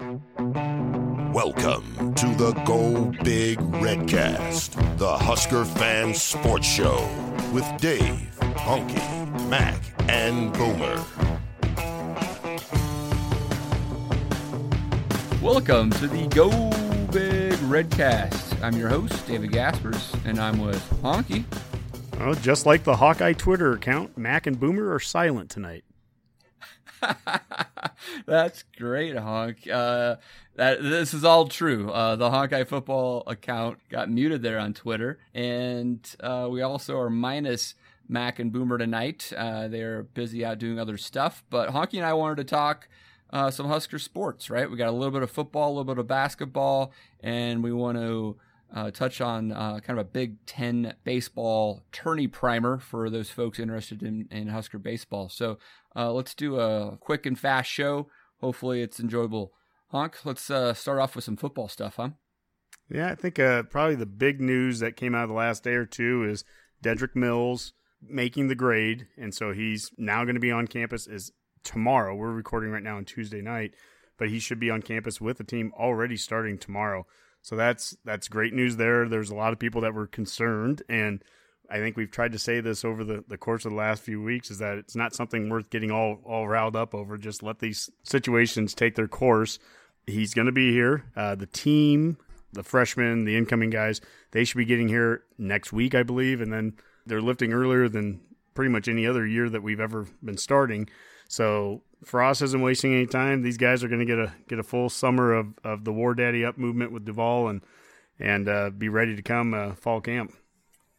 Welcome to the Go Big Redcast, the Husker Fan Sports Show with Dave, Honky, Mac, and Boomer. Welcome to the Go Big Redcast. I'm your host, David Gaspers, and I'm with Honky. Well, just like the Hawkeye Twitter account, Mac and Boomer are silent tonight. That's great, Honk. Uh, that this is all true. Uh, the Hawkeye football account got muted there on Twitter, and uh, we also are minus Mac and Boomer tonight. Uh, they're busy out doing other stuff, but Honky and I wanted to talk. Uh, some Husker sports, right? We got a little bit of football, a little bit of basketball, and we want to uh, touch on uh, kind of a Big Ten baseball tourney primer for those folks interested in, in Husker baseball. So uh, let's do a quick and fast show. Hopefully, it's enjoyable. Honk, let's uh, start off with some football stuff, huh? Yeah, I think uh, probably the big news that came out of the last day or two is Dedrick Mills making the grade, and so he's now going to be on campus. Is tomorrow? We're recording right now on Tuesday night, but he should be on campus with the team already starting tomorrow. So that's that's great news there. There's a lot of people that were concerned, and I think we've tried to say this over the, the course of the last few weeks is that it's not something worth getting all all riled up over. Just let these situations take their course. He's going to be here. Uh, the team, the freshmen, the incoming guys, they should be getting here next week, I believe, and then they're lifting earlier than pretty much any other year that we've ever been starting. So Frost isn't wasting any time. These guys are going to get a get a full summer of, of the War Daddy up movement with Duval and and uh, be ready to come uh, fall camp.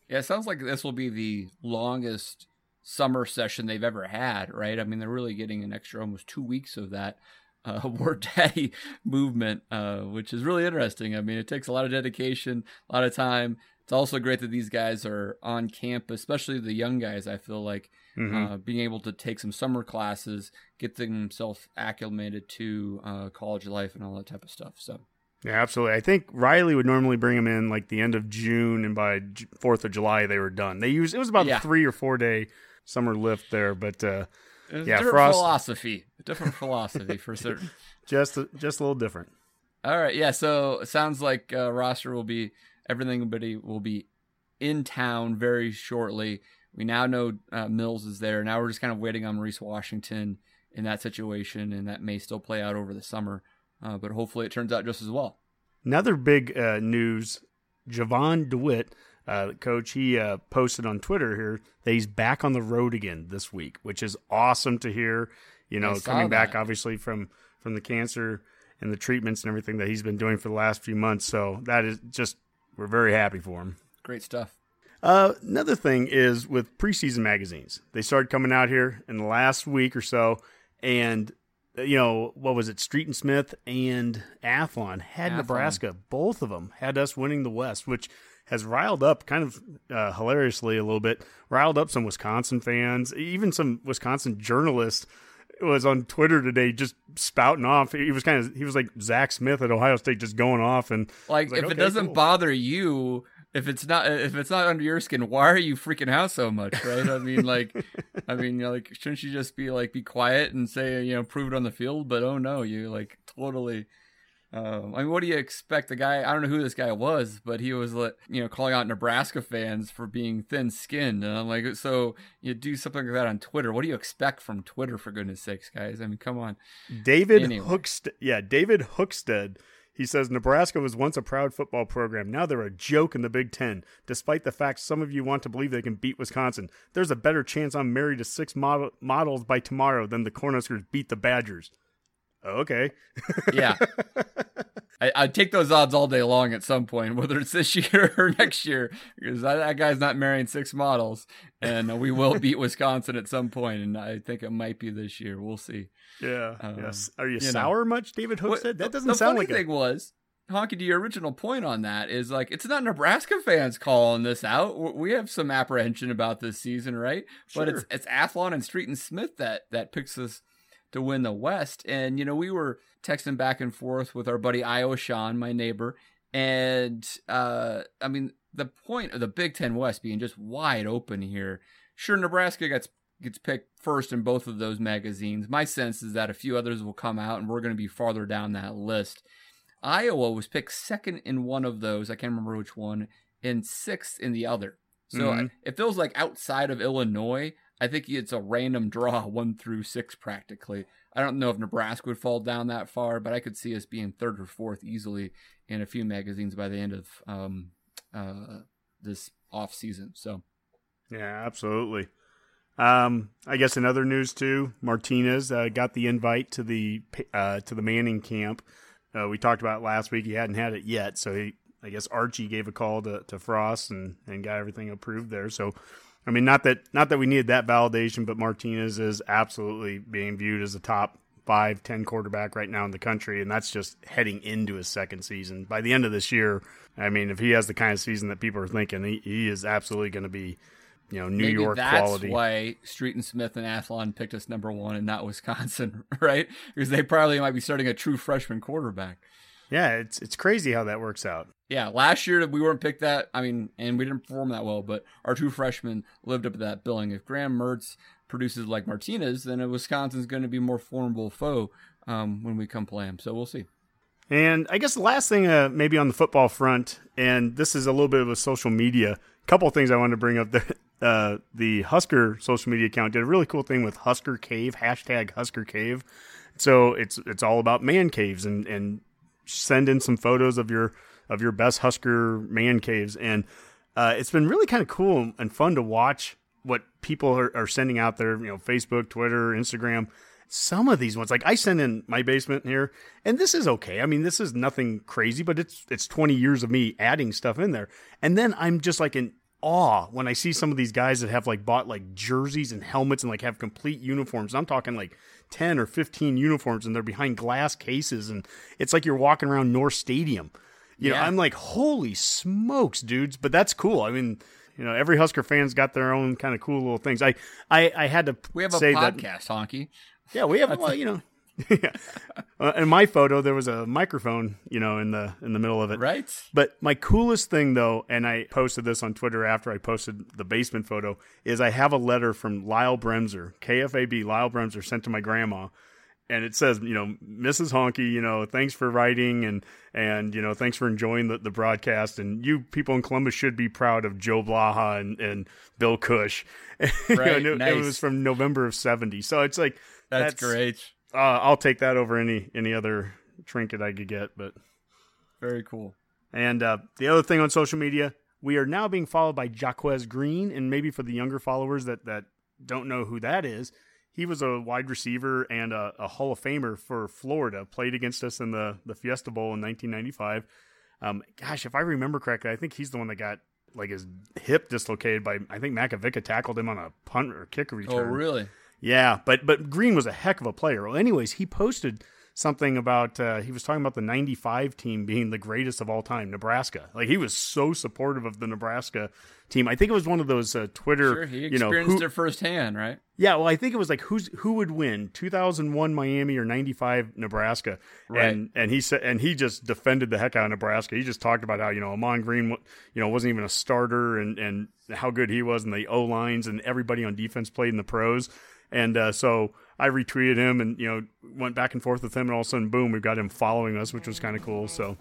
Yeah, it sounds like this will be the longest summer session they've ever had, right? I mean, they're really getting an extra almost two weeks of that uh, War Daddy movement, uh, which is really interesting. I mean, it takes a lot of dedication, a lot of time. It's also great that these guys are on camp, especially the young guys. I feel like mm-hmm. uh, being able to take some summer classes, get themselves acclimated to uh, college life and all that type of stuff. So yeah, absolutely. I think Riley would normally bring them in like the end of June, and by Fourth of July they were done. They used it was about yeah. a three or four day summer lift there, but uh, yeah, different Frost, philosophy, different philosophy for certain. Just just a little different. All right, yeah. So it sounds like uh, roster will be everything, but will be in town very shortly. We now know uh, Mills is there. Now we're just kind of waiting on Maurice Washington in that situation, and that may still play out over the summer uh, but hopefully it turns out just as well. Another big uh, news: Jovan Dewitt, uh, coach, he uh, posted on Twitter here that he's back on the road again this week, which is awesome to hear. You know, coming that. back obviously from from the cancer and the treatments and everything that he's been doing for the last few months. So that is just we're very happy for him. Great stuff. Uh, another thing is with preseason magazines, they started coming out here in the last week or so, and you know, what was it? Street and Smith and Athlon had Athlon. Nebraska. Both of them had us winning the West, which has riled up kind of uh, hilariously a little bit, riled up some Wisconsin fans, even some Wisconsin journalists was on Twitter today just spouting off. He was kind of he was like Zach Smith at Ohio State just going off and like, like if okay, it doesn't cool. bother you if it's not if it's not under your skin, why are you freaking out so much, right? I mean, like, I mean, you know, like, shouldn't you just be like, be quiet and say, you know, prove it on the field? But oh no, you like totally. Um, I mean, what do you expect? The guy, I don't know who this guy was, but he was, like, you know, calling out Nebraska fans for being thin-skinned, and I'm like, so you do something like that on Twitter? What do you expect from Twitter, for goodness sakes, guys? I mean, come on. David anyway. Hookstead, yeah, David Hookstead he says Nebraska was once a proud football program. Now they're a joke in the Big Ten. Despite the fact some of you want to believe they can beat Wisconsin, there's a better chance I'm married to six model- models by tomorrow than the Cornhuskers beat the Badgers. Okay. yeah. I, I'd take those odds all day long at some point, whether it's this year or next year, because that, that guy's not marrying six models, and we will beat Wisconsin at some point, and I think it might be this year. We'll see. Yeah. Um, yes. Are you, you sour much? David Hook What- said that doesn't the sound funny like thing a. was, Honky, to your original point on that is like it's not Nebraska fans calling this out. We have some apprehension about this season, right? But it's it's Athlon and Street and Smith that that picks us to win the West. And you know, we were texting back and forth with our buddy Io Sean, my neighbor, and uh, I mean the point of the Big Ten West being just wide open here. Sure, Nebraska gets gets picked first in both of those magazines. My sense is that a few others will come out, and we're going to be farther down that list. Iowa was picked second in one of those. I can't remember which one, and sixth in the other. So Mhm. it feels like outside of Illinois, I think it's a random draw, one through six practically. I don't know if Nebraska would fall down that far, but I could see us being third or fourth easily in a few magazines by the end of um, uh, this off season. So Yeah, absolutely. Um, I guess in other news too, Martinez uh, got the invite to the uh, to the Manning camp. Uh, we talked about last week. He hadn't had it yet, so he, I guess Archie gave a call to, to Frost and, and got everything approved there. So, I mean, not that not that we needed that validation, but Martinez is absolutely being viewed as a top five, ten quarterback right now in the country, and that's just heading into his second season. By the end of this year, I mean, if he has the kind of season that people are thinking, he, he is absolutely going to be, you know, New maybe York that's quality. That's why Street and Smith and Athlon picked us number one and not Wisconsin, right? Because they probably might be starting a true freshman quarterback. Yeah, it's it's crazy how that works out. Yeah, last year we weren't picked that. I mean, and we didn't perform that well, but our two freshmen lived up to that billing. If Graham Mertz produces like Martinez, then Wisconsin's going to be more formidable foe um, when we come play him. So we'll see. And I guess the last thing, uh, maybe on the football front, and this is a little bit of a social media. couple of things I wanted to bring up. There, uh, the Husker social media account did a really cool thing with Husker Cave hashtag Husker Cave. So it's it's all about man caves and and send in some photos of your of your best Husker man caves, and uh, it's been really kind of cool and fun to watch what people are, are sending out there. You know, Facebook, Twitter, Instagram. Some of these ones, like I send in my basement here, and this is okay. I mean, this is nothing crazy, but it's it's 20 years of me adding stuff in there, and then I'm just like in awe when I see some of these guys that have like bought like jerseys and helmets and like have complete uniforms. I'm talking like 10 or 15 uniforms and they're behind glass cases and it's like you're walking around North Stadium. You know, I'm like, holy smokes, dudes. But that's cool. I mean, you know, every Husker fan's got their own kind of cool little things. I, I, I had to We have a say that podcast, Honky. yeah, we have. Well, you know, yeah. Uh, in my photo, there was a microphone, you know, in the in the middle of it. Right? But my coolest thing, though, and I posted this on Twitter after I posted the basement photo, is I have a letter from Lyle Bremser, KFAB Lyle Bremser, sent to my grandma, and it says, you know, Mrs. Honky, you know, thanks for writing and and you know, thanks for enjoying the, the broadcast, and you people in Columbus should be proud of Joe Blahak and, and Bill Kosch. You know, Right, and it, it was from November of '70, so it's like That's, great. Uh, I'll take that over any any other trinket I could get. But Very cool. and uh, the other thing on social media, we are now being followed by Jaquez Green, and maybe for the younger followers that that don't know who that is, he was a wide receiver and a, a Hall of Famer for Florida. Played against us in the the Fiesta Bowl in 1995. Um, gosh, if I remember correctly, I think he's the one that got like his hip dislocated by I think Makovicka tackled him on a punt or kick return. Oh, really? Yeah, but but Green was a heck of a player. Well, anyways, he posted something about uh, he was talking about the 95 team being the greatest of all time, Nebraska. Like he was so supportive of the Nebraska team. I think it was one of those uh, Twitter, Sure. He you know, experienced who, it firsthand, right? yeah, well, I think it was like who's who would win 2001 Miami or 95 Nebraska, Right. and and he said and he just defended the heck out of Nebraska. He just talked about how you know Ahman Green, you know, wasn't even a starter and and how good he was, and the O lines and everybody on defense played in the pros, and uh, so I retweeted him and you know went back and forth with him, and all of a sudden, boom, we've got him following us, which was kind of cool. So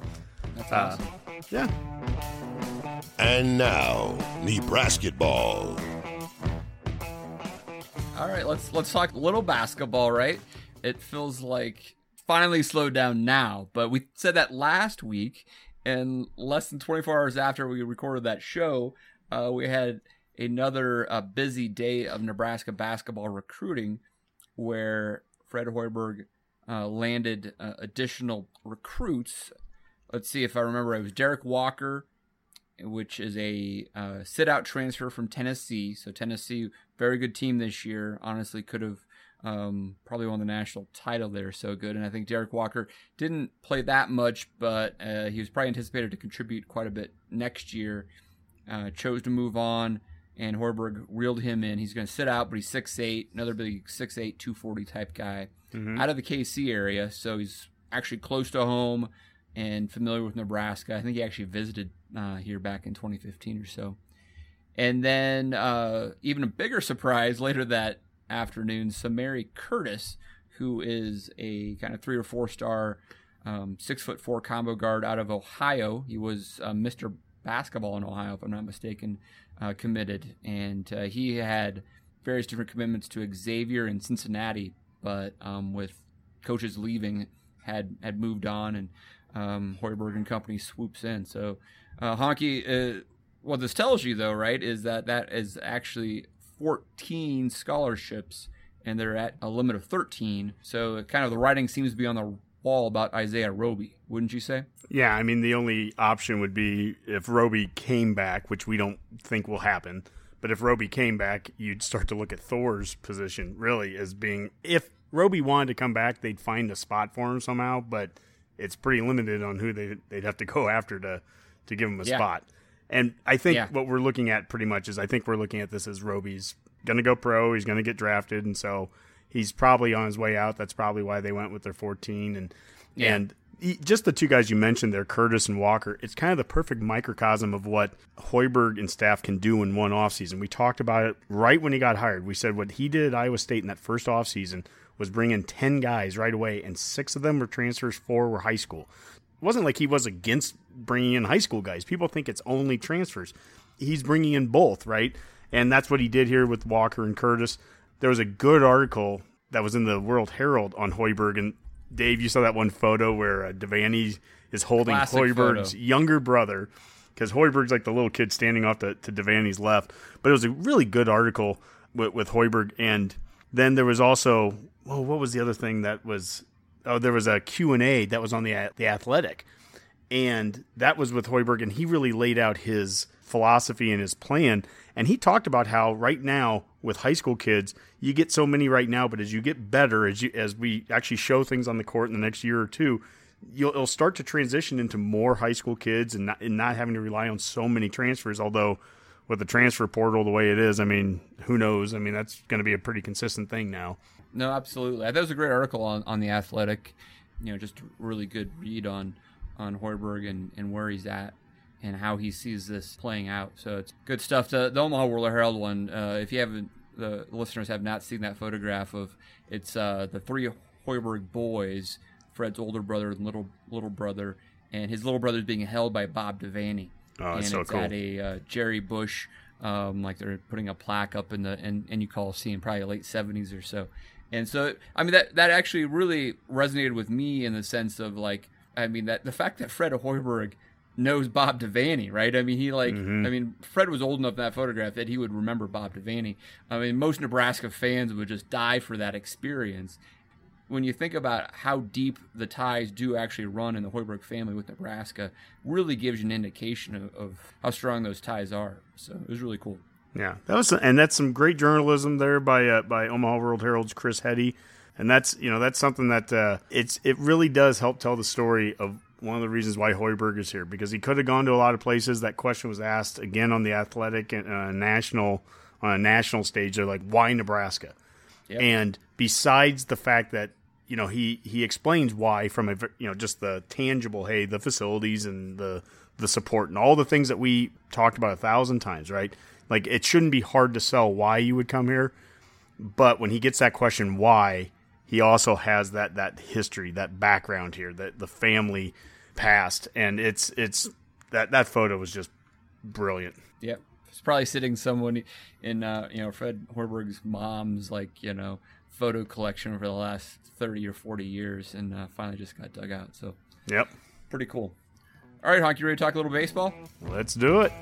That's Uh, awesome. yeah, And now, Nebraska ball. All right, let's let's talk a little basketball, right? It feels like finally slowed down now, but we said that last week, and less than 24 hours after we recorded that show, uh, we had another uh, busy day of Nebraska basketball recruiting, where Fred Hoiberg uh, landed uh, additional recruits let's see if I remember. It was Derrick Walker, which is a uh, sit-out transfer from Tennessee. So Tennessee, very good team this year. Honestly, could have um, probably won the national title. They're so good, and I think Derrick Walker didn't play that much, but uh, he was probably anticipated to contribute quite a bit next year. Uh, chose to move on, and Hoiberg reeled him in. He's going to sit out, but he's 6'8", another big 6'8", 240 type guy, mm-hmm. out of the KC area, so he's actually close to home and familiar with Nebraska. I think he actually visited uh, here back in 2015 or so. And then uh, even a bigger surprise later that afternoon, Samari Curtis, who is a kind of three or four star um, six foot four combo guard out of Ohio. He was uh, Mr. Basketball in Ohio, if I'm not mistaken, uh, committed, and uh, he had various different commitments to Xavier and Cincinnati, but um, with coaches leaving, had had moved on, and um, Hoiberg and company swoops in. So, uh, Honky, uh, what this tells you, though, right, is that that is actually 14 scholarships, and they're at a limit of 13. So, kind of the writing seems to be on the wall about Isaiah Roby, wouldn't you say? Yeah, I mean, the only option would be if Roby came back, which we don't think will happen. But if Roby came back, you'd start to look at Thor's position really as being if Roby wanted to come back, they'd find a spot for him somehow. But it's pretty limited on who they they'd have to go after to to give him a yeah. spot. And I think yeah. what we're looking at pretty much is I think we're looking at this as Roby's going to go pro. He's going to get drafted, and so he's probably on his way out. That's probably why they went with their 14. And yeah. and he, just the two guys you mentioned there, Curtis and Walker. It's kind of the perfect microcosm of what Hoiberg and staff can do in one offseason. We talked about it right when he got hired. We said what he did at Iowa State in that first offseason – was bringing 10 guys right away, and six of them were transfers, four were high school. It wasn't like he was against bringing in high school guys. People think it's only transfers. He's bringing in both, right? And that's what he did here with Walker and Curtis. There was a good article that was in the World Herald on Hoiberg. And Dave, you saw that one photo where uh, Devaney is holding Classic Hoiberg's photo. younger brother because Hoiberg's like the little kid standing off to, to Devaney's left. But it was a really good article with, with Hoiberg. And then there was also well, what was the other thing that was? Oh, there was a Q and A that was on the the Athletic, and that was with Hoiberg, and he really laid out his philosophy and his plan. And he talked about how right now with high school kids, you get so many right now, but as you get better, as you as we actually show things on the court in the next year or two, you'll it'll start to transition into more high school kids and not, and not having to rely on so many transfers. Although with the transfer portal the way it is, I mean, who knows? I mean, that's going to be a pretty consistent thing now. No, absolutely. That was a great article on, on the Athletic. You know, just really good read on on Hoiberg and, and where he's at and how he sees this playing out. So it's good stuff. The, the Omaha World Herald one. Uh, if you haven't, the listeners have not seen that photograph of it's uh, the three Hoiberg boys, Fred's older brother and little little brother, and his little brother is being held by Bob Devaney. Oh, and so it's cool. at a uh, Jerry Bush, um, like they're putting a plaque up in the and, and you call seeing probably late seventies or so. And so, I mean, that that actually really resonated with me in the sense of like, I mean, that the fact that Fred Hoiberg knows Bob Devaney, right? I mean, he like, mm-hmm. I mean, Fred was old enough in that photograph that he would remember Bob Devaney. I mean, most Nebraska fans would just die for that experience. When you think about how deep the ties do actually run in the Hoiberg family with Nebraska, really gives you an indication of, of how strong those ties are. So it was really cool. Yeah, that was, and that's some great journalism there by uh, by Omaha World Herald's Chris Heady and that's you know that's something that uh, it's it really does help tell the story of one of the reasons why Hoiberg is here because he could have gone to a lot of places. That question was asked again on the athletic and uh, national on a national stage. They're like, why Nebraska? Yep. And besides the fact that you know he he explains why from a you know just the tangible hey the facilities and the the support and all the things that we talked about a thousand times right like it shouldn't be hard to sell why you would come here. But when he gets that question why, he also has that that history, that background here, that the family past, and it's it's that that photo was just brilliant. Yep, it's probably sitting someone in uh, you know Fred Hoiberg's mom's like you know photo collection for the last thirty or forty years, and uh, finally just got dug out. So yep, pretty cool. All right, Honk, you ready to talk a little baseball? Let's do it.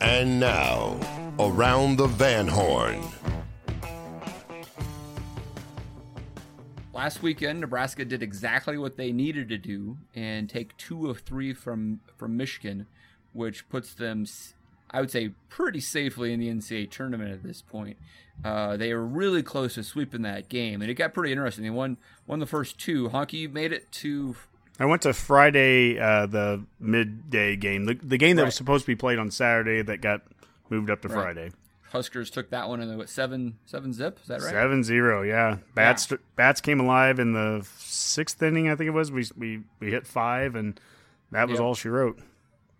And now, around the Van Horn. Last weekend, Nebraska did exactly what they needed to do and take two of three from from Michigan, which puts them, I would say, pretty safely in the NCAA tournament at this point. Uh, they were really close to sweeping that game, and it got pretty interesting. They won won the first two. Honky you made it to. I went to Friday, uh, the midday game, the, the game that right. was supposed to be played on Saturday that got moved up to right. Friday. Huskers took that one in the what, seven seven zip. Is that right? Seven zero. Yeah. Bats yeah. bats came alive in the sixth inning. I think it was. We we we hit five, and that was yep. all she wrote.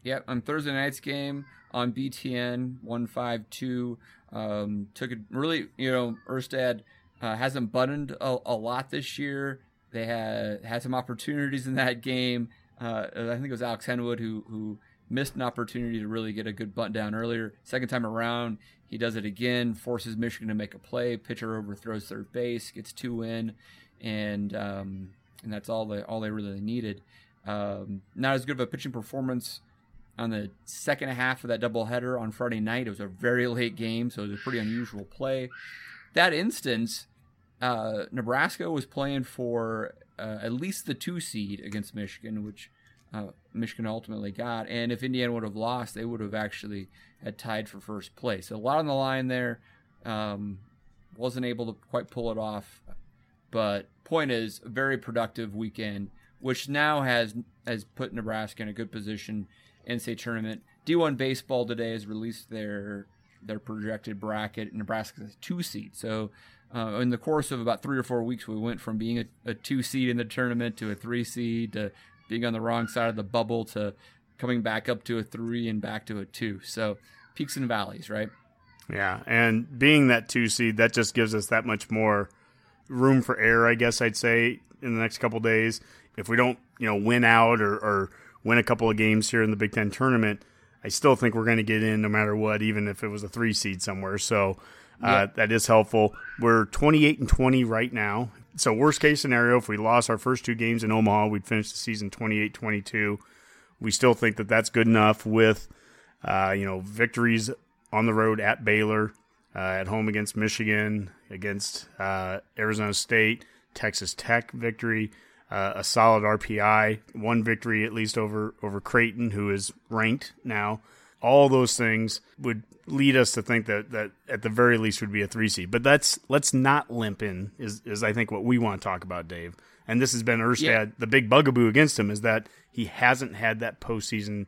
Yep. On Thursday night's game on BTN one five two. Um, took it really. You know, Erstad uh, hasn't buttoned a, a, lot this year. They had had some opportunities in that game. Uh, I think it was Alex Henwood who who missed an opportunity to really get a good bunt down earlier. Second time around, he does it again, forces Michigan to make a play. Pitcher overthrows third base, gets two in, and um, and that's all they all they really needed. Um, not as good of a pitching performance on the second half of that doubleheader on Friday night. It was a very late game, so it was a pretty unusual play. That instance, uh, Nebraska was playing for uh, at least the two seed against Michigan, which uh, Michigan ultimately got. And if Indiana would have lost, they would have actually had tied for first place. A lot on the line there. Um, wasn't able to quite pull it off. But point is, a very productive weekend, which now has has put Nebraska in a good position in state tournament. D1 baseball today has released their their projected bracket. Nebraska's two seed. So uh, in the course of about three or four weeks, we went from being a, a, two seed in the tournament to a three seed to being on the wrong side of the bubble to coming back up to a three and back to a two. So peaks and valleys, right? Yeah, and being that two seed, that just gives us that much more room for error, I guess I'd say, in the next couple days. If we don't, you know, win out or, or win a couple of games here in the Big Ten tournament, I still think we're going to get in no matter what, even if it was a three seed somewhere. So uh, yep. that is helpful. We're 28 and 20 right now. So worst case scenario, if we lost our first two games in Omaha, we'd finish the season 28-22. We still think that that's good enough with, uh, you know, victories on the road at Baylor, uh, at home against Michigan, against uh, Arizona State, Texas Tech victory, uh, a solid RPI, one victory at least over over Creighton, who is ranked now. All those things would lead us to think that that at the very least would be a three seed. But that's let's not limp in is is I think what we want to talk about, Dave. And this has been Erstad. Yeah. The big bugaboo against him is that he hasn't had that postseason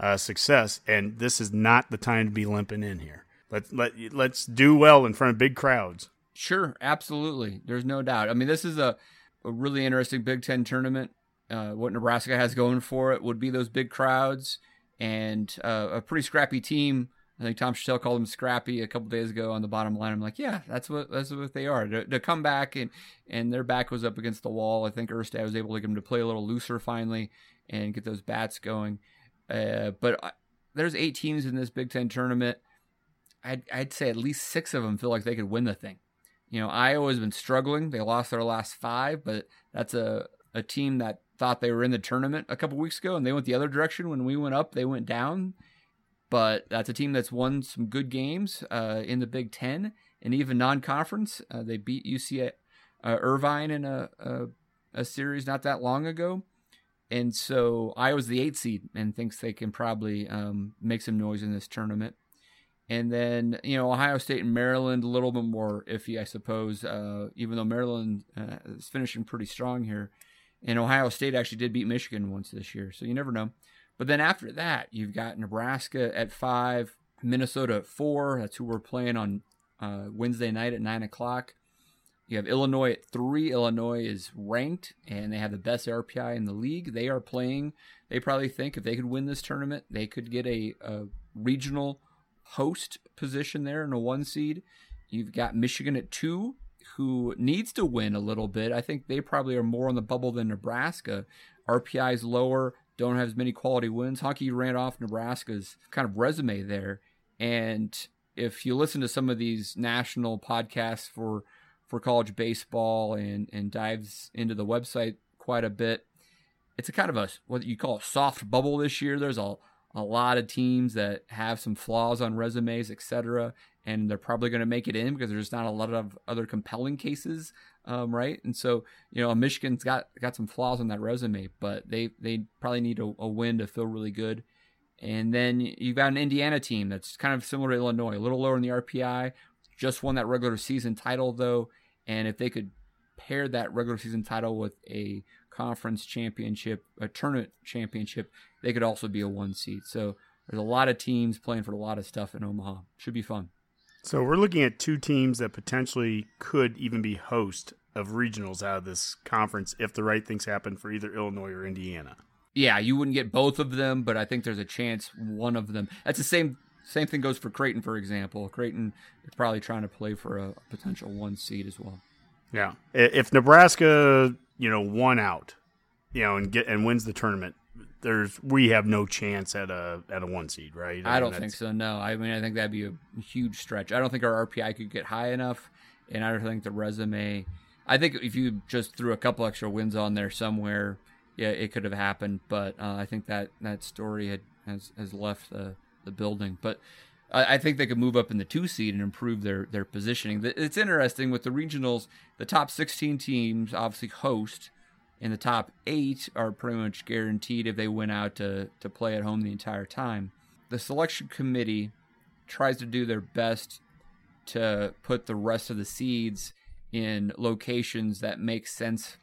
uh, success, and this is not the time to be limping in here. Let let let's do well in front of big crowds. Sure, absolutely. There's no doubt. I mean, this is a, a really interesting Big Ten tournament. Uh, what Nebraska has going for it would be those big crowds and uh, a pretty scrappy team I think Tom Shatel called them scrappy a couple days ago on the bottom line. I'm like, yeah, that's what that's what they are. To, to, come back and and their back was up against the wall. I think Erstad was able to get them to play a little looser finally and get those bats going. Uh, but I, there's eight teams in this Big Ten tournament. I'd, I'd say at least six of them feel like they could win the thing. You know, Iowa's been struggling. They lost their last five, but that's a, a team that thought they were in the tournament a couple weeks ago and they went the other direction. When we went up, they went down but that's a team that's won some good games uh, in the Big Ten and even non-conference. Uh, they beat UC uh, Irvine in a, a, a series not that long ago, and so Iowa's the eighth seed and thinks they can probably um, make some noise in this tournament. And then you know Ohio State and Maryland a little bit more iffy, I suppose. Uh, even though Maryland uh, is finishing pretty strong here, and Ohio State actually did beat Michigan once this year, so you never know. But then after that, you've got Nebraska at five, Minnesota at four. That's who we're playing on uh, Wednesday night at nine o'clock. You have Illinois at three. Illinois is ranked and they have the best RPI in the league. They are playing. They probably think if they could win this tournament, they could get a, a regional host position there in a one seed. You've got Michigan at two, who needs to win a little bit. I think they probably are more on the bubble than Nebraska. RPI is lower don't have as many quality wins. Honky ran off Nebraska's kind of resume there. And if you listen to some of these national podcasts for for college baseball and and dives into the website quite a bit, it's a kind of a what you call a soft bubble this year. There's a a lot of teams that have some flaws on resumes, etc., and they're probably going to make it in because there's not a lot of other compelling cases, um, right? And so, you know, Michigan's got got some flaws on that resume, but they they probably need a, a win to feel really good. And then you've got an Indiana team that's kind of similar to Illinois, a little lower in the RPI, just won that regular season title though, and if they could pair that regular season title with a conference championship, a tournament championship, they could also be a one seed. So there's a lot of teams playing for a lot of stuff in Omaha. Should be fun. So we're looking at two teams that potentially could even be host of regionals out of this conference if the right things happen for either Illinois or Indiana. Yeah, you wouldn't get both of them, but I think there's a chance one of them. That's the same same thing goes for Creighton, for example. Creighton is probably trying to play for a potential one seed as well. Yeah, if Nebraska, you know, won out, you know, and get and wins the tournament, there's we have no chance at a at a one seed, right? I, I don't think so. No, I mean I think that'd be a huge stretch. I don't think our RPI could get high enough, and I don't think the resume. I think if you just threw a couple extra wins on there somewhere, yeah, it could have happened. But uh, I think that that story had has has left the the building. But I, I think they could move up in the two seed and improve their their positioning. It's interesting with the regionals. The top sixteen teams obviously host and the top eight are pretty much guaranteed if they went out to, to play at home the entire time. The selection committee tries to do their best to put the rest of the seeds in locations that make sense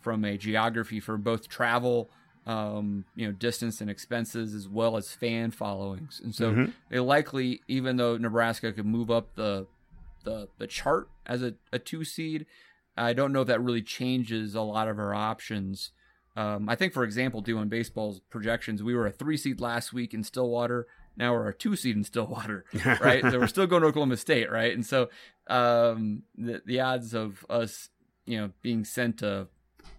from a geography for both travel, um, you know, distance and expenses, as well as fan followings. And so mm-hmm. they likely, even though Nebraska could move up the the, the chart as a, a two seed, I don't know if that really changes a lot of our options. Um, I think, for example, D1 Baseball's projections, we were a three seed last week in Stillwater. Now we're a two seed in Stillwater, right? so we're still going to Oklahoma State, right? And so um, the the odds of us, you know, being sent to,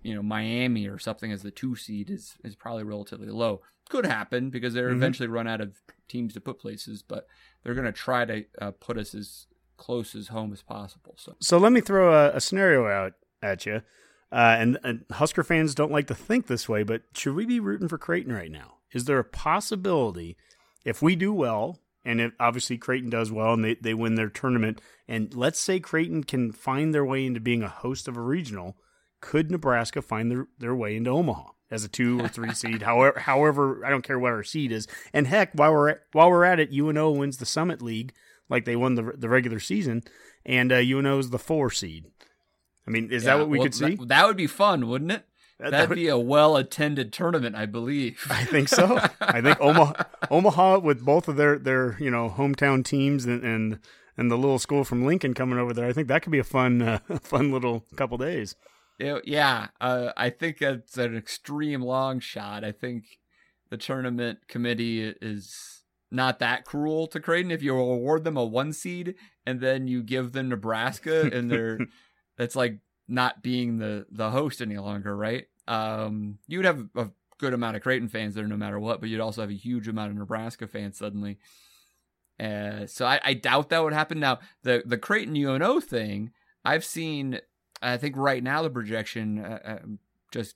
you know, Miami or something as the two seed is is probably relatively low. Could happen because they're mm-hmm. eventually run out of teams to put places, but they're going to try to uh, put us as close as home as possible. So, so let me throw a, a scenario out at you. Uh, and, and, Husker fans don't like to think this way, but should we be rooting for Creighton right now? Is there a possibility if we do well, and if obviously Creighton does well and they, they win their tournament, and let's say Creighton can find their way into being a host of a regional, could Nebraska find their, their way into Omaha? As a two or three seed, however, however, I don't care what our seed is. And heck, while we're at, while we're at it, UNO wins the Summit League, like they won the the regular season, and uh, UNO is the four seed. I mean, is yeah, that what we well, could see? That, that, would be fun, wouldn't it? That, That'd would, be a well attended tournament, I believe. I think so. I think Omaha, Omaha, with both of their their you know hometown teams and and, and the little school from Lincoln coming over there, I think that could be a fun uh, fun little couple days. yeah, uh, I think it's an extreme long shot. I think the tournament committee is not that cruel to Creighton if you award them a one seed and then you give them Nebraska and they're that's like not being the the host any longer, right? Um, you would have a good amount of Creighton fans there no matter what, but you'd also have a huge amount of Nebraska fans suddenly. Uh, so I, I doubt that would happen. Now the the Creighton UNO thing, I've seen. I think right now the projection, uh, uh just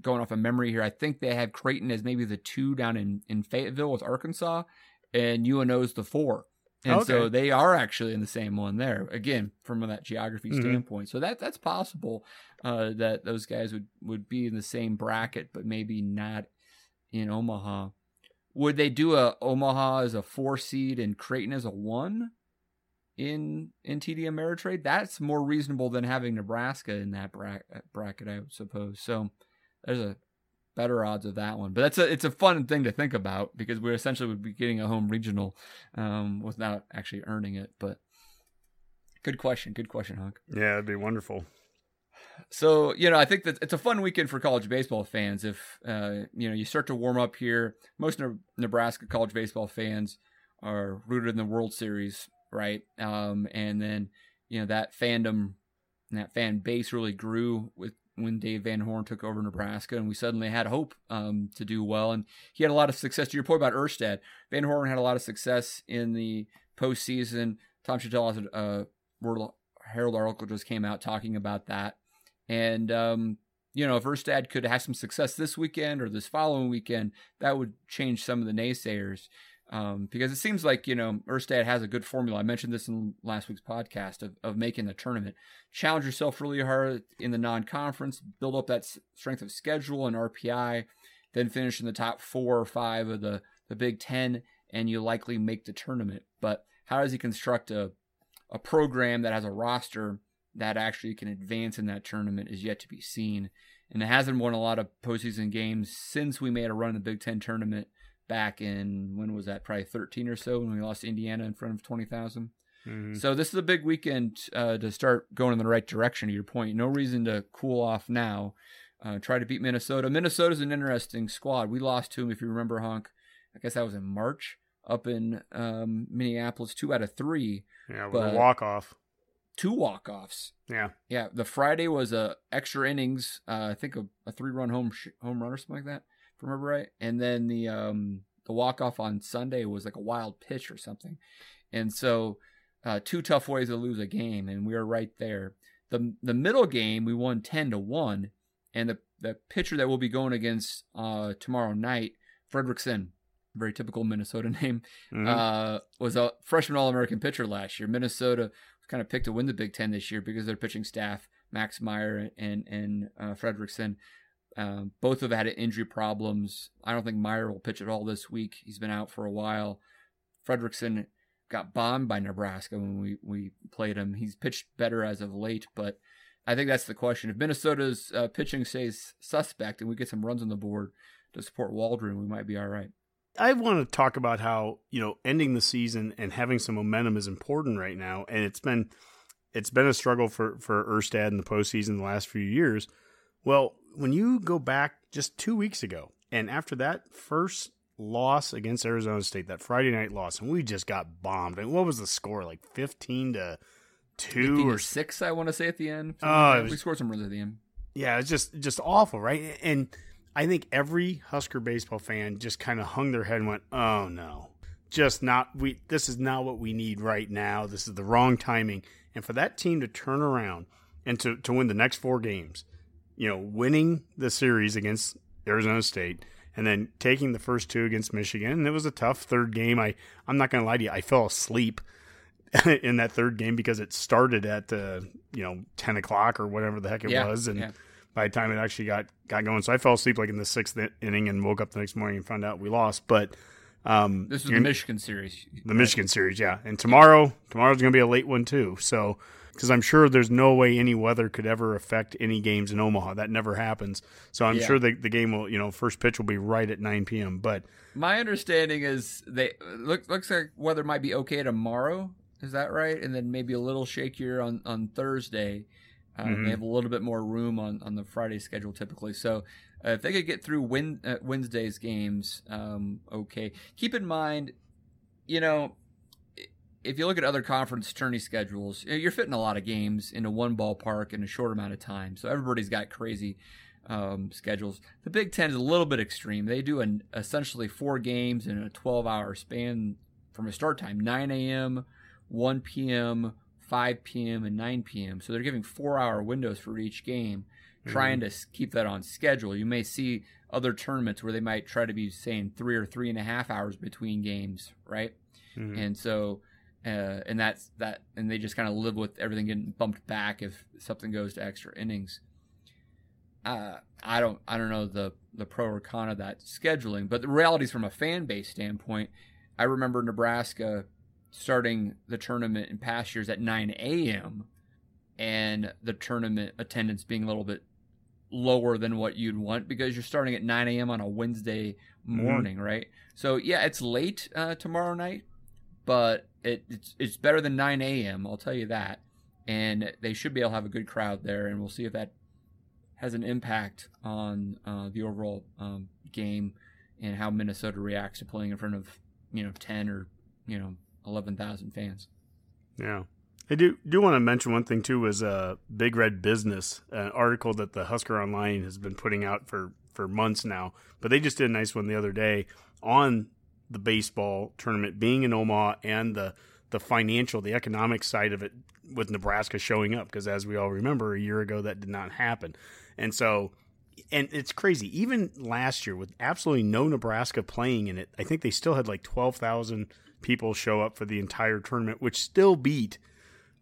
going off of memory here, I think they had Creighton as maybe the two down in, in Fayetteville with Arkansas, and UNO's the four. And okay. so they are actually in the same one there. Again, from that geography mm-hmm. standpoint. So that that's possible uh, that those guys would, would be in the same bracket, but maybe not in Omaha. Would they do a Omaha as a four seed and Creighton as a one in in TD Ameritrade? That's more reasonable than having Nebraska in that bracket, I would suppose. So there's a better odds of that one. But that's a it's a fun thing to think about because we essentially would be getting a home regional um, without actually earning it. But good question, good question, Hunk. Yeah, it'd be wonderful. So you know, I think that it's a fun weekend for college baseball fans. If uh, you know, you start to warm up here. Most Nebraska college baseball fans are rooted in the World Series, right? Um, and then you know that fandom, that fan base really grew with when Dave Van Horn took over Nebraska, and we suddenly had hope um, to do well. And he had a lot of success. To your point about Erstad, Van Horn had a lot of success in the postseason. Tom Shatel a uh, Herald article just came out talking about that, and um, you know, if Erstad could have some success this weekend or this following weekend, that would change some of the naysayers. Um, because it seems like, you know, Erstad has a good formula. I mentioned this in last week's podcast of, of making the tournament. Challenge yourself really hard in the non conference, build up that strength of schedule and RPI, then finish in the top four or five of the, the Big Ten, and you likely make the tournament. But how does he construct a, a program that has a roster that actually can advance in that tournament is yet to be seen. And it hasn't won a lot of postseason games since we made a run in the Big Ten tournament back in when was that? Probably 13 or so when we lost Indiana in front of 20,000. Mm-hmm. So this is a big weekend uh, to start going in the right direction. To your point, no reason to cool off now. Uh, try to beat Minnesota. Minnesota's an interesting squad. We lost to them, if you remember, Honk. I guess that was in March up in um, Minneapolis, two out of three. Yeah, with a walk off. Two walk offs. Yeah, yeah. The Friday was a extra innings. Uh, I think a, a three run home sh- home run or something like that I remember right. And then the um the walk off on Sunday was like a wild pitch or something. And so uh, two tough ways to lose a game, and we were right there. The the middle game we won ten to one, and the the pitcher that we'll be going against uh, tomorrow night, Fredrickson, very typical Minnesota name, mm-hmm. uh, was a freshman All American pitcher last year. Minnesota kind of picked to win the Big Ten this year because their pitching staff, Max Meyer and and uh, Fredrickson, um, both have had injury problems. I don't think Meyer will pitch at all this week. He's been out for a while. Fredrickson got bombed by Nebraska when we, we played him. He's pitched better as of late, but I think that's the question. If Minnesota's uh, pitching stays suspect and we get some runs on the board to support Waldron, we might be all right. I want to talk about how you know ending the season and having some momentum is important right now, and it's been it's been a struggle for for Erstad in the postseason the last few years. Well, when you go back just two weeks ago, and after that first loss against Arizona State, that Friday night loss, and we just got bombed. And what was the score? Like fifteen to two or six, I want to say at the end. Oh, we scored some runs at the end. Yeah, it's just just awful, right? And I think every Husker baseball fan just kind of hung their head and went, "Oh no, just not we. This is not what we need right now. This is the wrong timing." And for that team to turn around and to to win the next four games you know, winning the series against Arizona State and then taking the first two against Michigan. And it was a tough third game. I, I'm not going to lie to you. I fell asleep in that third game because it started at, uh, you know, 10 o'clock or whatever the heck it yeah, was. And yeah. by the time it actually got, got going, so I fell asleep like in the sixth inning and woke up the next morning and found out we lost. But, um, this is the Michigan series. The? Michigan series, yeah. And tomorrow, tomorrow's going to be a late one too. So, because I'm sure there's no way any weather could ever affect any games in Omaha. That never happens. So I'm yeah. sure the, the game will, you know, first pitch will be right at 9 p.m. But my understanding is they look looks like weather might be okay tomorrow. Is that right? And then maybe a little shakier on on Thursday. Um, mm-hmm. They have a little bit more room on on the Friday schedule typically. So uh, if they could get through win, uh, Wednesday's games, um, okay. Keep in mind, you know, if you look at other conference tourney schedules, you're fitting a lot of games into one ballpark in a short amount of time. So everybody's got crazy um, schedules. The Big Ten is a little bit extreme. They do an essentially four games in a 12 hour span from a start time 9 a.m., 1 p.m., 5 p.m., and 9 p.m. So they're giving four hour windows for each game, mm-hmm. trying to keep that on schedule. You may see other tournaments where they might try to be saying three or three and a half hours between games, right? Mm-hmm. And so uh, and that's that, and they just kind of live with everything getting bumped back if something goes to extra innings. Uh, I don't, I don't know the the pro or con of that scheduling, but the reality is from a fan base standpoint. I remember Nebraska starting the tournament in past years at 9 a.m. and the tournament attendance being a little bit lower than what you'd want because you're starting at 9 a.m. on a Wednesday mm-hmm. morning, mm-hmm. right? So yeah, it's late uh, tomorrow night, but it, it's it's better than 9 a.m. I'll tell you that, and they should be able to have a good crowd there, and we'll see if that has an impact on uh, the overall um, game and how Minnesota reacts to playing in front of you know 10 or you know 11,000 fans. Yeah. I do do want to mention one thing too is uh, Big Red Business, an article that the Husker Online has been putting out for for months now, but they just did a nice one the other day on the baseball tournament being in Omaha and the the financial, the economic side of it with Nebraska showing up because as we all remember a year ago that did not happen. And so, and it's crazy. Even last year, with absolutely no Nebraska playing in it, I think they still had like 12,000 people show up for the entire tournament, which still beat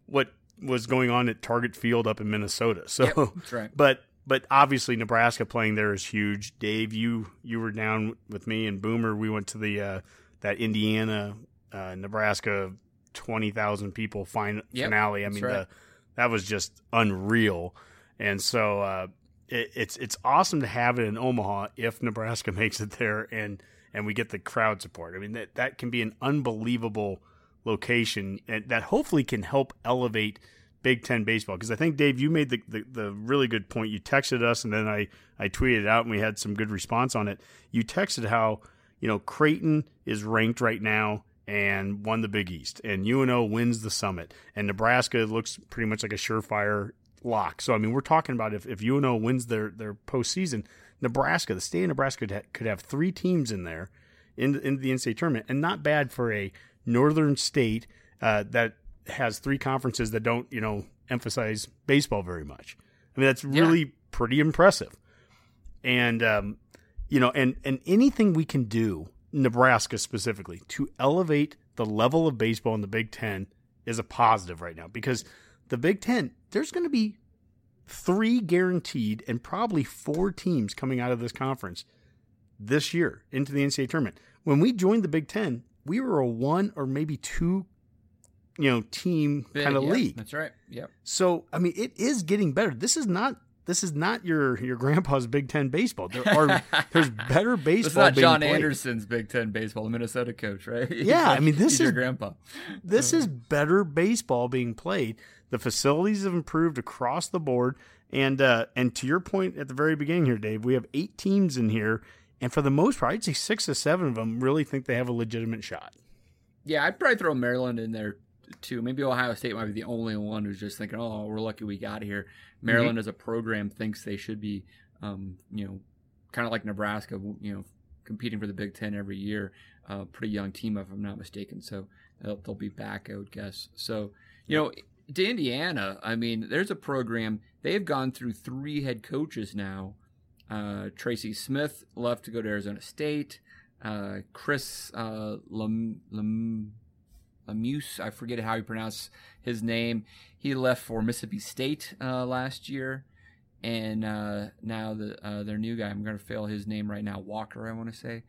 what was going on at Target Field up in Minnesota. So, Yep, that's right. but but obviously Nebraska playing there is huge. Dave, you you were down with me and Boomer. We went to the uh, that Indiana uh, Nebraska twenty thousand people fin- Yep, finale. I mean, right. the, that was just unreal. And so uh, it, it's it's awesome to have it in Omaha if Nebraska makes it there and and we get the crowd support. I mean that that can be an unbelievable location and that hopefully can help elevate Big Ten baseball. Because I think Dave, you made the, the, the really good point. You texted us and then I I tweeted it out and we had some good response on it. You texted how you know Creighton is ranked right now and won the Big East, and UNO wins the Summit, and Nebraska looks pretty much like a surefire lock. So I mean, we're talking about if, if UNO wins their their postseason, Nebraska, the state of Nebraska could, ha- could have three teams in there in in the NCAA tournament, and not bad for a northern state uh, that has three conferences that don't you know emphasize baseball very much. I mean, that's really pretty impressive, and um, you know, and and anything we can do, Nebraska specifically, to elevate the level of baseball in the Big Ten is a positive right now because the Big Ten, there's going to be three guaranteed and probably four teams coming out of this conference this year into the NCAA tournament. When we joined the Big Ten, we were a one or maybe two, you know, team kind of yep, league. That's right. Yep. So I mean, it is getting better. This is not this is not your your grandpa's Big Ten baseball. There are there's better baseball. It's not John played. Anderson's Big Ten baseball, the Minnesota coach, right? Yeah, I mean, this he's your is- grandpa. This is better baseball being played. The facilities have improved across the board, and uh, and to your point at the very beginning here, Dave, we have eight teams in here, and for the most part, I'd say six or seven of them really think they have a legitimate shot. Yeah, I'd probably throw Maryland in there too. Maybe Ohio State might be the only one who's just thinking, "Oh, we're lucky we got here." Maryland as a program thinks they should be, um, you know, kind of like Nebraska, you know, competing for the Big Ten every year. Uh, pretty young team, if I'm not mistaken. So they'll, they'll be back, I would guess. So you know, to Indiana, I mean, there's a program they've gone through three head coaches now. Uh, Tracy Smith left to go to Arizona State. Uh, Chris uh, Lam, Lam, Lamuse, I forget how you pronounce his name. He left for Mississippi State uh, last year, and uh, now the uh, their new guy. I'm going to fail his name right now. Walker, I want to say.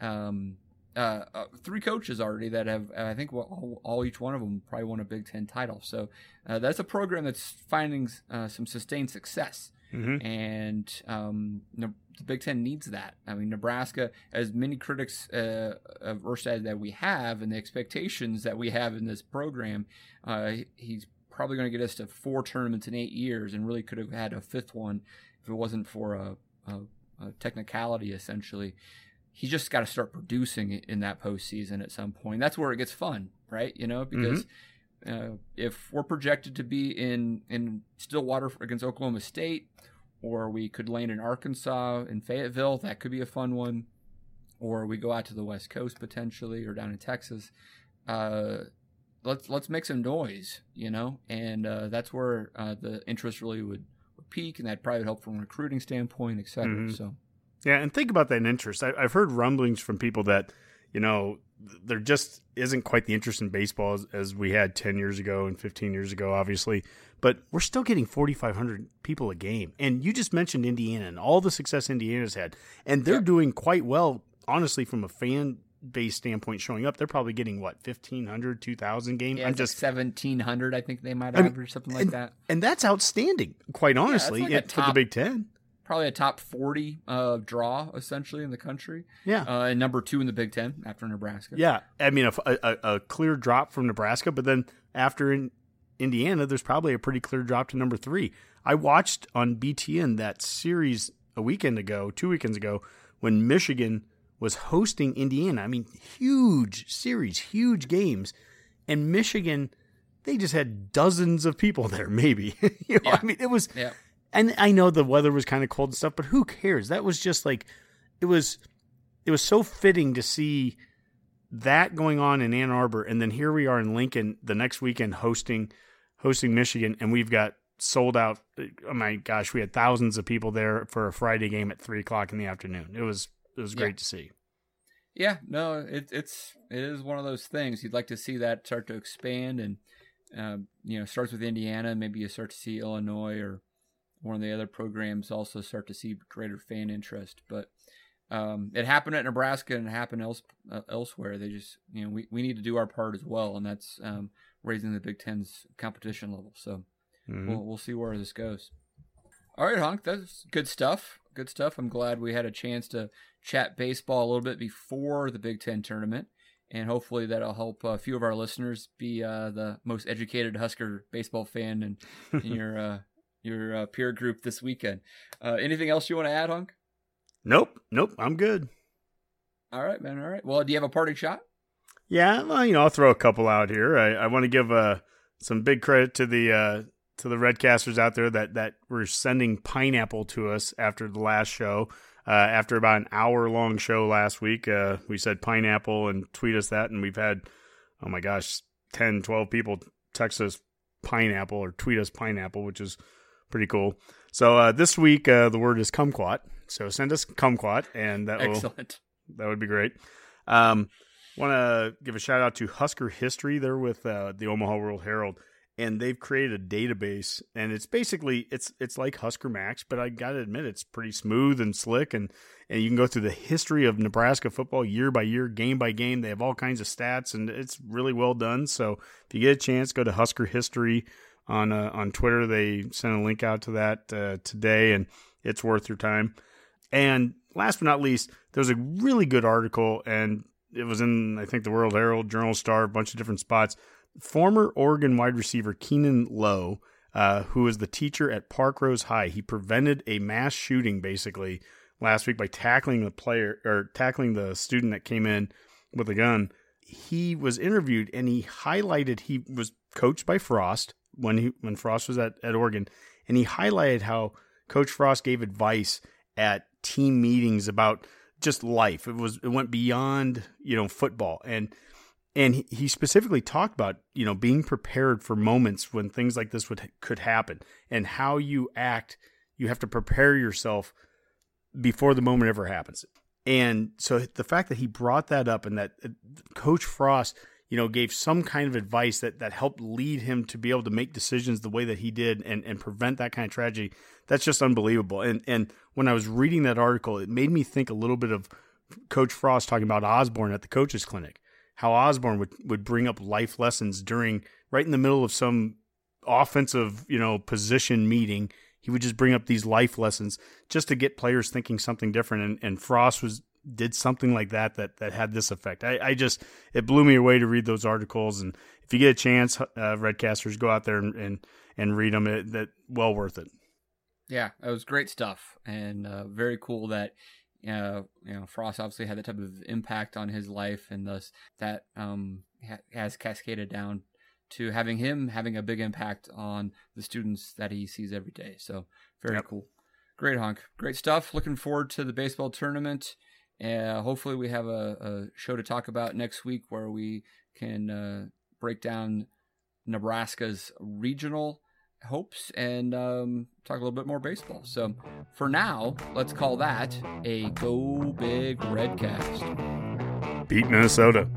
Um, uh, uh, three coaches already that have, I think, all, all each one of them probably won a Big Ten title. So uh, that's a program that's finding uh, some sustained success Mm-hmm. and um, the Big Ten needs that. I mean, Nebraska, as many critics uh, of Erstad that we have, and the expectations that we have in this program, uh, he's probably going to get us to four tournaments in eight years, and really could have had a fifth one if it wasn't for a, a, a technicality, essentially. He's just got to start producing in that postseason at some point. That's where it gets fun, right? You know, because uh, if we're projected to be in in Stillwater against Oklahoma State, or we could land in Arkansas in Fayetteville, that could be a fun one. Or we go out to the West Coast potentially, or down in Texas. Uh, let's let's make some noise, you know, and uh, that's where uh, the interest really would, would peak, and that probably would help from a recruiting standpoint, et cetera. Mhm. So Yeah, and think about that interest. I, I've heard rumblings from people that, you know, there just isn't quite the interest in baseball as, as we had 10 years ago and 15 years ago, obviously. But we're still getting 4,500 people a game. And you just mentioned Indiana and all the success Indiana's had. And they're Yep. doing quite well, honestly, from a fan base standpoint showing up. They're probably getting, what, 1,500, 2,000 game? yeah, I'm like just. seventeen hundred, I think they might I mean, something like and, that. And that's outstanding, quite honestly, like a it- for the Big Ten. Probably a top forty uh, draw essentially in the country. Yeah. uh, and number two in the Big Ten after Nebraska. Yeah, I mean a, a, a clear drop from Nebraska, but then after in Indiana, there's probably a pretty clear drop to number three. I watched on BTN that series a weekend ago, two weekends ago, when Michigan was hosting Indiana. I mean, huge series, huge games, and Michigan, they just had dozens of people there. Maybe, you know, Yeah. I mean, it was yeah. And I know the weather was kind of cold and stuff, but who cares? That was just like it was it was so fitting to see that going on in Ann Arbor and then here we are in Lincoln the next weekend hosting hosting Michigan and we've got sold out. Oh my gosh, we had thousands of people there for a Friday game at three o'clock in the afternoon. It was it was great yeah. to see. Yeah, no, it, it's it is one of those things you'd like to see that start to expand, and uh, you know, starts with Indiana. Maybe you start to see Illinois or one of the other programs also start to see greater fan interest. But um, it happened at Nebraska and it happened else, uh, elsewhere. They just, you know, we, we need to do our part as well, and that's um, raising the Big Ten's competition level. So mm-hmm. we'll we'll see where this goes. All right, Honke, that's good stuff. Good stuff. I'm glad we had a chance to chat baseball a little bit before the Big Ten tournament, and hopefully that'll help a few of our listeners be uh, the most educated Husker baseball fan in, in your uh, your uh, peer group this weekend. Uh, anything else you want to add, Hunk? Nope, nope, I'm good. All right, man. All right. Well, do you have a parting shot? Yeah, well, you know, I'll throw a couple out here. I, I want to give uh, some big credit to the uh, to the Redcasters out there that that were sending pineapple to us after the last show. Uh, after about an hour long show last week, uh, we said pineapple and tweet us that, and we've had, oh my gosh, 10, 12 people text us pineapple or tweet us pineapple, which is pretty cool. So uh, this week uh, the word is kumquat. So send us kumquat, and that excellent. Will, that would be great. Um, Want to give a shout out to Husker History. They're with uh, the Omaha World Herald, and they've created a database, and it's basically it's it's like Husker Max, but I got to admit it's pretty smooth and slick, and and you can go through the history of Nebraska football year by year, game by game. They have all kinds of stats, and it's really well done. So if you get a chance, go to Husker History on uh, on Twitter. They sent a link out to that uh, today, and it's worth your time. And last but not least, there was a really good article, and it was in I think the World Herald, Journal Star, a bunch of different spots. Former Oregon wide receiver Keanon Lowe, uh, who was the teacher at Parkrose High, he prevented a mass shooting basically last week by tackling the player or tackling the student that came in with a gun. He was interviewed and he highlighted he was coached by Frost when he when Frost was at, at Oregon, and he highlighted how Coach Frost gave advice at team meetings about just life. It was it went beyond you know football and and he specifically talked about you know being prepared for moments when things like this would could happen and how you act. You have to prepare yourself before the moment ever happens. And so the fact that he brought that up and that uh, Coach Frost you know, gave some kind of advice that, that helped lead him to be able to make decisions the way that he did and, and prevent that kind of tragedy. That's just unbelievable. And and when I was reading that article, it made me think a little bit of Coach Frost talking about Osborne at the coaches clinic. How Osborne would, would bring up life lessons during right in the middle of some offensive, you know, position meeting. He would just bring up these life lessons just to get players thinking something different. And, and Frost was did something like that that that had this effect. I, I just it blew me away to read those articles, and if you get a chance, uh, Redcasters, go out there and and, and read them. It, that well worth it. Yeah, it was great stuff, and uh, very cool that uh, you know Frost obviously had that type of impact on his life, and thus that um, ha- has cascaded down to having him having a big impact on the students that he sees every day. So very yep. cool. Great Honke, great stuff. Looking forward to the baseball tournament. Uh, hopefully, we have a, a, show to talk about next week where we can uh, break down Nebraska's regional hopes and um, talk a little bit more baseball. So, for now, let's call that a Go Big Redcast. Beat Minnesota.